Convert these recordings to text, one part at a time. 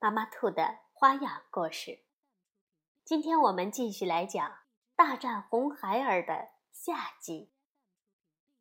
妈妈兔的花样故事。今天我们继续来讲大战红孩儿的下集。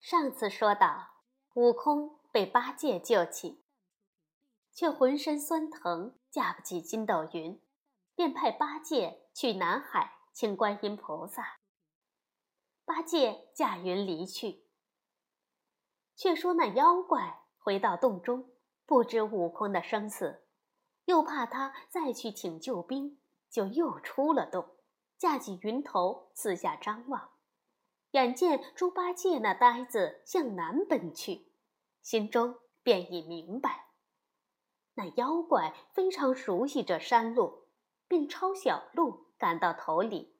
上次说到，悟空被八戒救起，却浑身酸疼，架不起筋斗云，便派八戒去南海请观音菩萨。八戒驾云离去，却说那妖怪回到洞中，不知悟空的生死。又怕他再去请救兵，就又出了洞，架起云头四下张望。眼见猪八戒那呆子向南奔去，心中便已明白，那妖怪非常熟悉这山路，便抄小路赶到头里，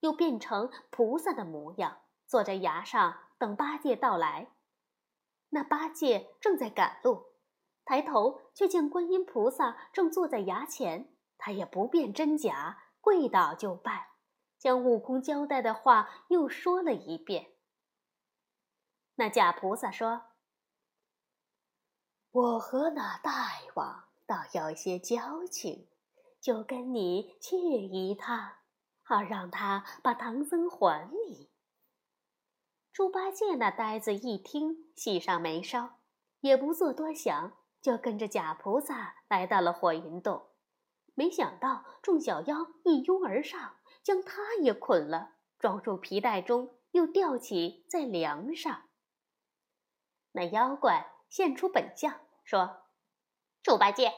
又变成菩萨的模样，坐在崖上等八戒到来。那八戒正在赶路。抬头却见观音菩萨正坐在崖前，他也不辨真假，跪倒就拜，将悟空交代的话又说了一遍。那假菩萨说：“我和那大王倒有些交情，就跟你去一趟，好让他把唐僧还你。”猪八戒那呆子一听，喜上眉梢，也不做多想。就跟着假菩萨来到了火云洞，没想到众小妖一拥而上，将他也捆了，装入皮袋中，又吊起在梁上。那妖怪现出本相，说：“猪八戒，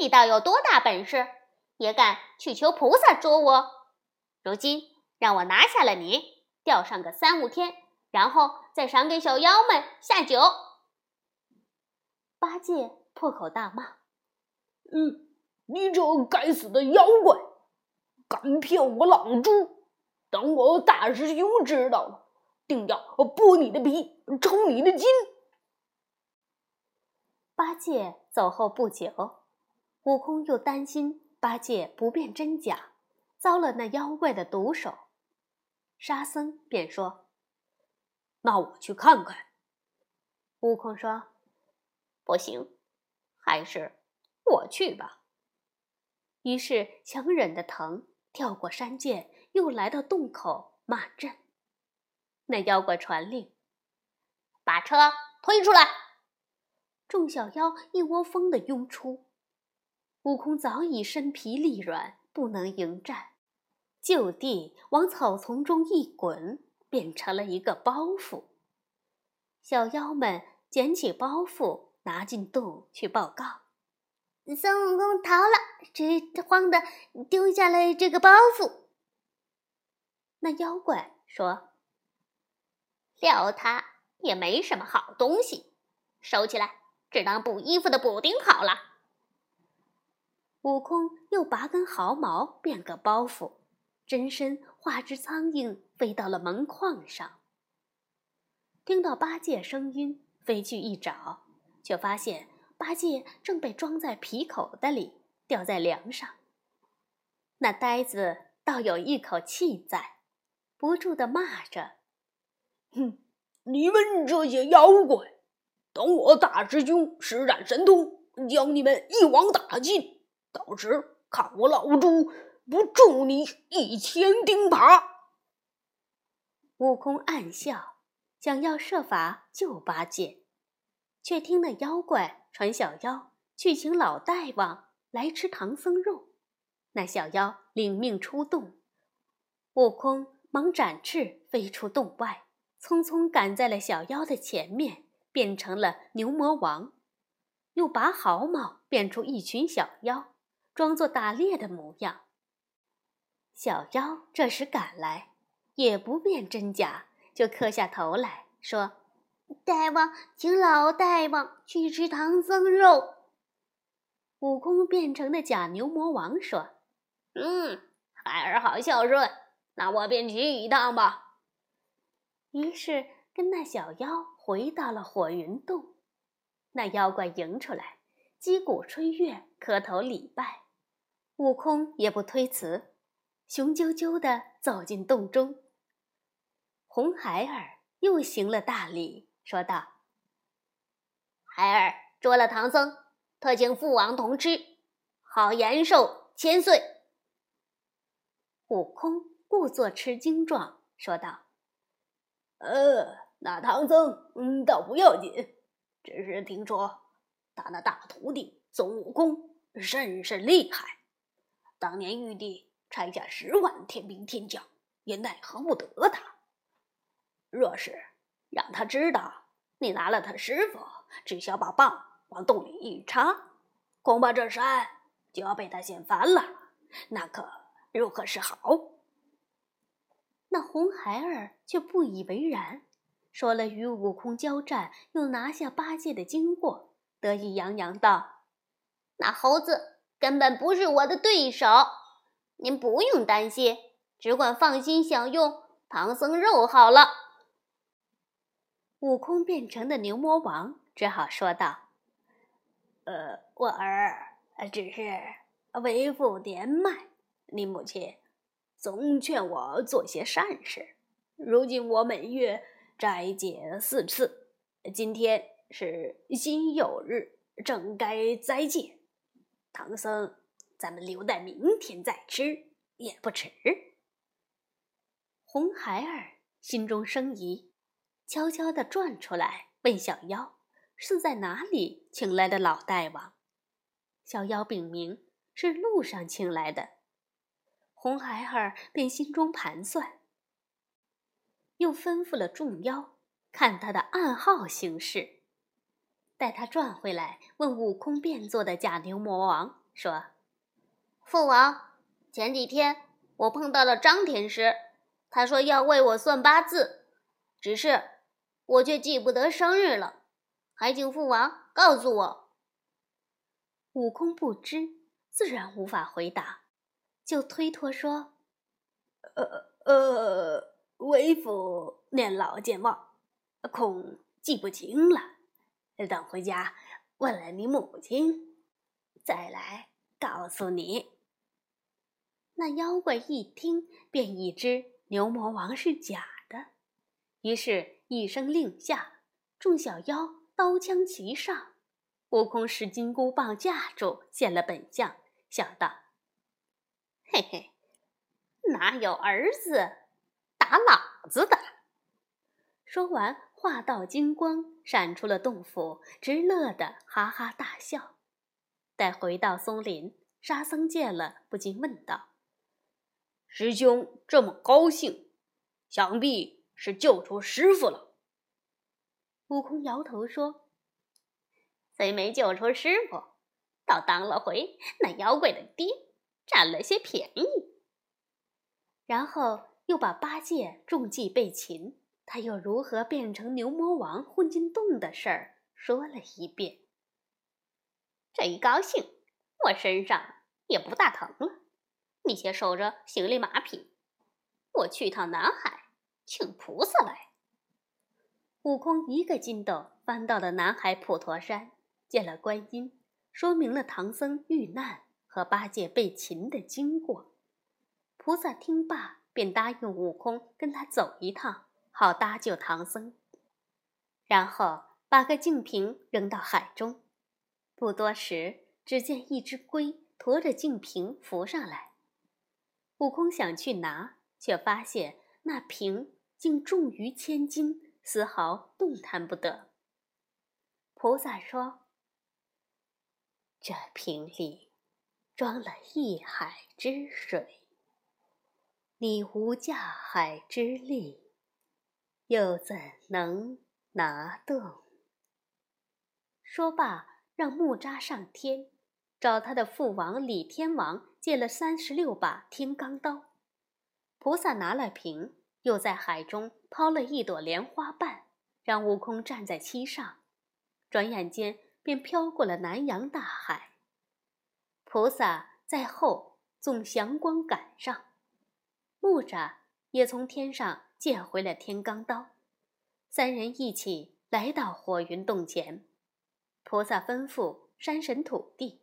你倒有多大本事，也敢去求菩萨捉我？如今让我拿下了你，吊上个三五天，然后再赏给小妖们下酒。”八戒破口大骂：“嗯，你这该死的妖怪，敢骗我老猪！等我大师兄知道了，定要剥你的皮，抽你的筋！”八戒走后不久，悟空又担心八戒不辨真假，遭了那妖怪的毒手，沙僧便说：“那我去看看。”悟空说。不行，还是我去吧。于是强忍着疼，跳过山涧，又来到洞口骂阵。那妖怪传令，把车推出来。众小妖一窝蜂的拥出。悟空早已身疲力软，不能迎战，就地往草丛中一滚，变成了一个包袱。小妖们捡起包袱。拿进洞去报告，孙悟空逃了，这慌的丢下了这个包袱。那妖怪说：“撂他也没什么好东西，收起来，只当补衣服的补丁好了。”悟空又拔根毫毛变个包袱，真身化只苍蝇飞到了门框上。听到八戒声音，飞去一找。却发现八戒正被装在皮口袋里，吊在梁上。那呆子倒有一口气在，不住的骂着：“哼，你们这些妖怪，等我大师兄施展神通，将你们一网打尽，到时看我老猪不中你一千钉耙！”悟空暗笑，想要设法救八戒。却听那妖怪传小妖去请老大王来吃唐僧肉，那小妖领命出洞，悟空忙展翅飞出洞外，匆匆赶在了小妖的前面，变成了牛魔王，又拔毫毛变出一群小妖，装作打猎的模样。小妖这时赶来，也不辨真假，就磕下头来说。大王，请老大王去吃唐僧肉。悟空变成的假牛魔王说：“嗯，孩儿好孝顺，那我便去一趟吧。”于是跟那小妖回到了火云洞。那妖怪迎出来，击鼓吹乐，磕头礼拜。悟空也不推辞，雄赳赳地走进洞中。红孩儿又行了大礼，说道：“孩儿捉了唐僧，特请父王同吃，好延寿千岁。”悟空故作吃惊状，说道：“呃，那唐僧嗯倒不要紧，只是听说他那大徒弟孙悟空甚是厉害。”当年玉帝差下十万天兵天将，也奈何不得他。若是让他知道你拿了他师傅，只需要把棒往洞里一插，恐怕这山就要被他掀翻了。那可如何是好？那红孩儿却不以为然，说了与悟空交战又拿下八戒的经过，得意洋洋道：“那猴子。”根本不是我的对手，您不用担心，只管放心享用唐僧肉好了。悟空变成的牛魔王只好说道：“呃，我儿只是为父年迈，你母亲总劝我做些善事。如今我每月斋戒四次，今天是辛酉日，正该斋戒。”唐僧，咱们留待明天再吃也不迟。红孩儿心中生疑，悄悄地转出来问小妖：“是在哪里请来的老大王？”小妖禀明是路上请来的。红孩儿便心中盘算，又吩咐了众妖看他的暗号行事。待他转回来，问悟空变作的假牛魔王说：“父王，前几天我碰到了张天师，他说要为我算八字，只是我却记不得生日了，还请父王告诉我。”悟空不知，自然无法回答，就推脱说：“呃呃，为父年老健忘，恐记不清了。”等回家问了你母亲，再来告诉你。那妖怪一听，便已知牛魔王是假的，于是一声令下，众小妖刀枪齐上。悟空使金箍棒架住，现了本相，笑道：“嘿嘿，哪有儿子打老子的？”说完。化道金光闪出了洞府，直乐得哈哈大笑。待回到松林，沙僧见了，不禁问道：“师兄这么高兴，想必是救出师傅了。”悟空摇头说：“虽没救出师傅，倒当了回那妖怪的爹，占了些便宜。”然后又把八戒中计被擒。他又如何变成牛魔王混进洞的事儿说了一遍。这一高兴，我身上也不大疼了。你先守着行李马匹，我去趟南海，请菩萨来。悟空一个筋斗翻到了南海普陀山，见了观音，说明了唐僧遇难和八戒被擒的经过。菩萨听罢，便答应悟空跟他走一趟。好搭救唐僧，然后把个净瓶扔到海中。不多时，只见一只龟驮着净瓶浮上来。悟空想去拿，却发现那瓶竟重逾千斤，丝毫动弹不得。菩萨说：“这瓶里装了一海之水，你无架海之力。”又怎能拿动？说罢，让木吒上天，找他的父王李天王借了三十六把天罡刀。菩萨拿了瓶，又在海中抛了一朵莲花瓣，让悟空站在其上，转眼间便飘过了南洋大海。菩萨在后纵祥光赶上，木吒也从天上借回了天罡刀，三人一起来到火云洞前。菩萨吩咐山神土地，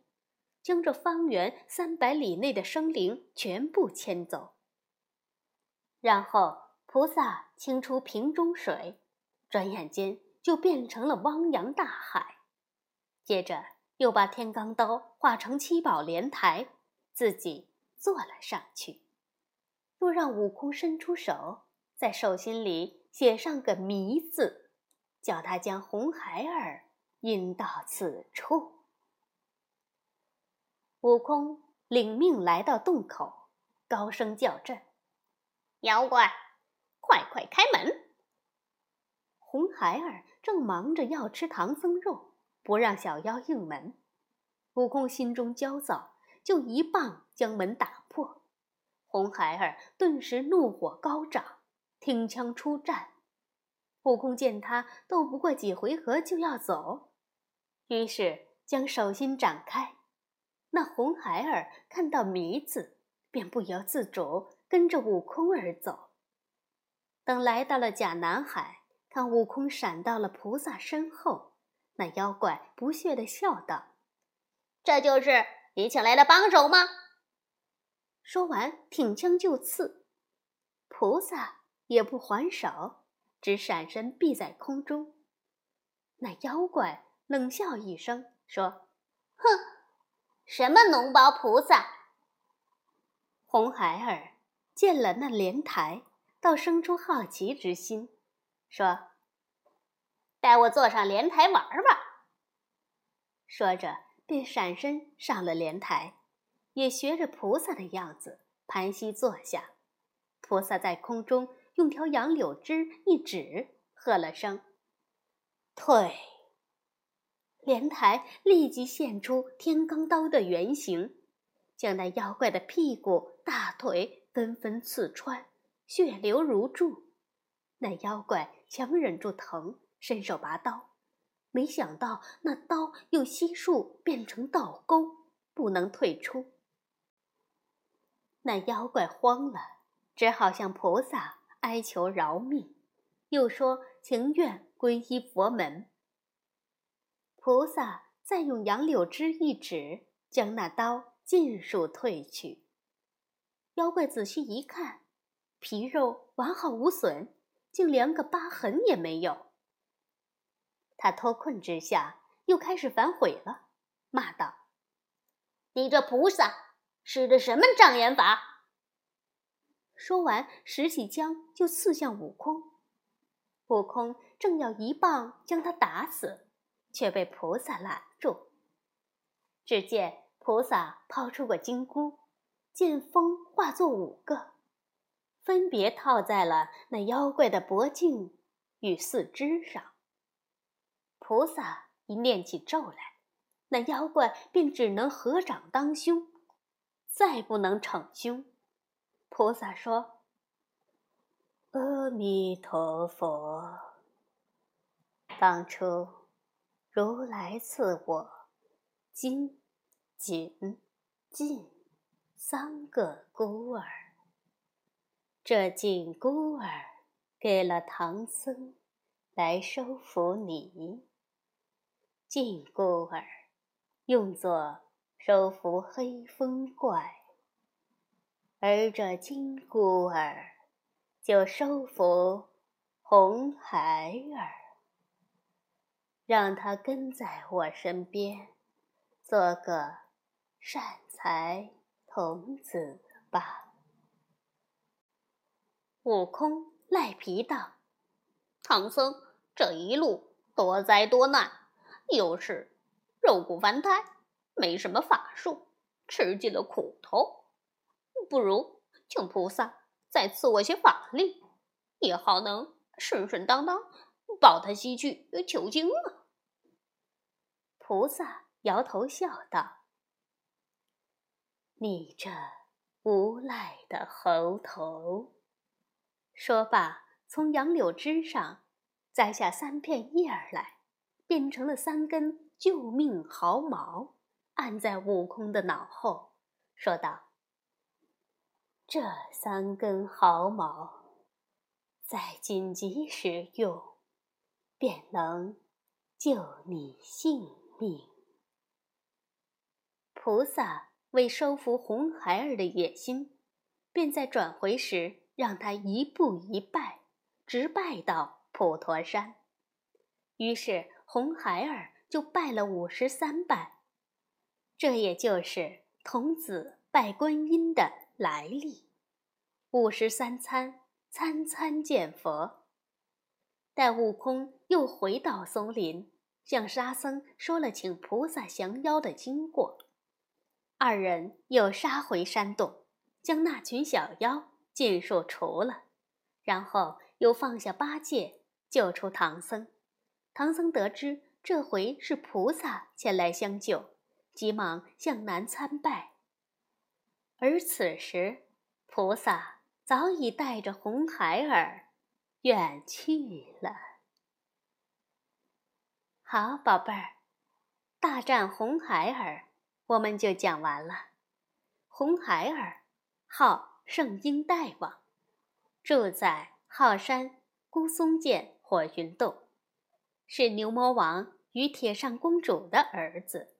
将这方圆三百里内的生灵全部迁走。然后菩萨清出瓶中水，转眼间就变成了汪洋大海。接着又把天罡刀化成七宝莲台，自己坐了上去，又让悟空伸出手，在手心里写上个“迷”字，叫他将红孩儿引到此处。悟空领命来到洞口，高声叫阵。妖怪，快快开门！红孩儿正忙着要吃唐僧肉，不让小妖应门。悟空心中焦躁，就一棒将门打破。红孩儿顿时怒火高涨，挺枪出战。悟空见他斗不过几回合就要走，于是将手心展开。那红孩儿看到“迷”字，便不由自主。跟着悟空而走，等来到了假南海，看悟空闪到了菩萨身后，那妖怪不屑地笑道：“这就是你请来的帮手吗？”说完，挺枪就刺，菩萨也不还手，只闪身避在空中。那妖怪冷笑一声，说：“哼，什么脓包菩萨？”红孩儿。见了那莲台，倒生出好奇之心，说：“带我坐上莲台玩玩。”说着，便闪身上了莲台，也学着菩萨的样子盘膝坐下。菩萨在空中用条杨柳枝一指，喝了声“退”，莲台立即现出天罡刀的原形，将那妖怪的屁股、大腿。纷纷刺穿，血流如注。那妖怪强忍住疼，伸手拔刀，没想到那刀又悉数变成倒钩，不能退出。那妖怪慌了，只好向菩萨哀求饶命，又说情愿皈依佛门。菩萨再用杨柳枝一指，将那刀尽数退去。妖怪仔细一看，皮肉完好无损，竟连个疤痕也没有。他脱困之下，又开始反悔了，骂道：“你这菩萨使的什么障眼法？”说完，拾起枪就刺向悟空。悟空正要一棒将他打死，却被菩萨拦住。只见菩萨抛出个金箍。剑锋化作五个，分别套在了那妖怪的脖颈与四肢上。菩萨一念起咒来，那妖怪便只能合掌当胸，再不能逞凶。菩萨说：“阿弥陀佛，当初如来赐我金、锦、进。”三个孤儿，这金箍儿给了唐僧来收服你，金箍儿用作收服黑风怪，而这金箍儿就收服红孩儿，让他跟在我身边，做个善财。童子吧。悟空赖皮道：“唐僧这一路多灾多难，又是肉骨凡胎，没什么法术，吃尽了苦头。不如请菩萨再赐我些法力，也好能顺顺当当保他西去求经啊。”菩萨摇头笑道。你这无赖的猴头！说罢，从杨柳枝上摘下三片叶儿来，变成了三根救命毫毛，按在悟空的脑后，说道：“这三根毫毛，在紧急时用，便能救你性命。”菩萨为收服红孩儿的野心，便在转回时让他一步一拜，直拜到普陀山。于是红孩儿就拜了五十三拜，这也就是童子拜观音的来历。五十三参，参参见佛。待悟空又回到松林，向沙僧说了请菩萨降妖的经过。二人又杀回山洞，将那群小妖尽数除了，然后又放下八戒，救出唐僧。唐僧得知这回是菩萨前来相救，急忙向南参拜。而此时，菩萨早已带着红孩儿远去了。好，宝贝儿，大战红孩儿。我们就讲完了。红孩儿，号圣婴大王，住在浩山孤松涧火云洞，是牛魔王与铁扇公主的儿子。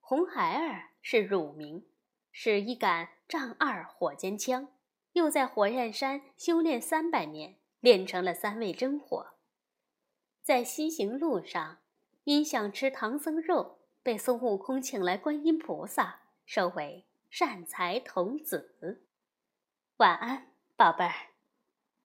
红孩儿是乳名，是一杆丈二火尖枪，又在火焰山修炼三百年，练成了三味真火。在西行路上，因想吃唐僧肉。被孙悟空请来观音菩萨，收为善财童子。晚安，宝贝儿。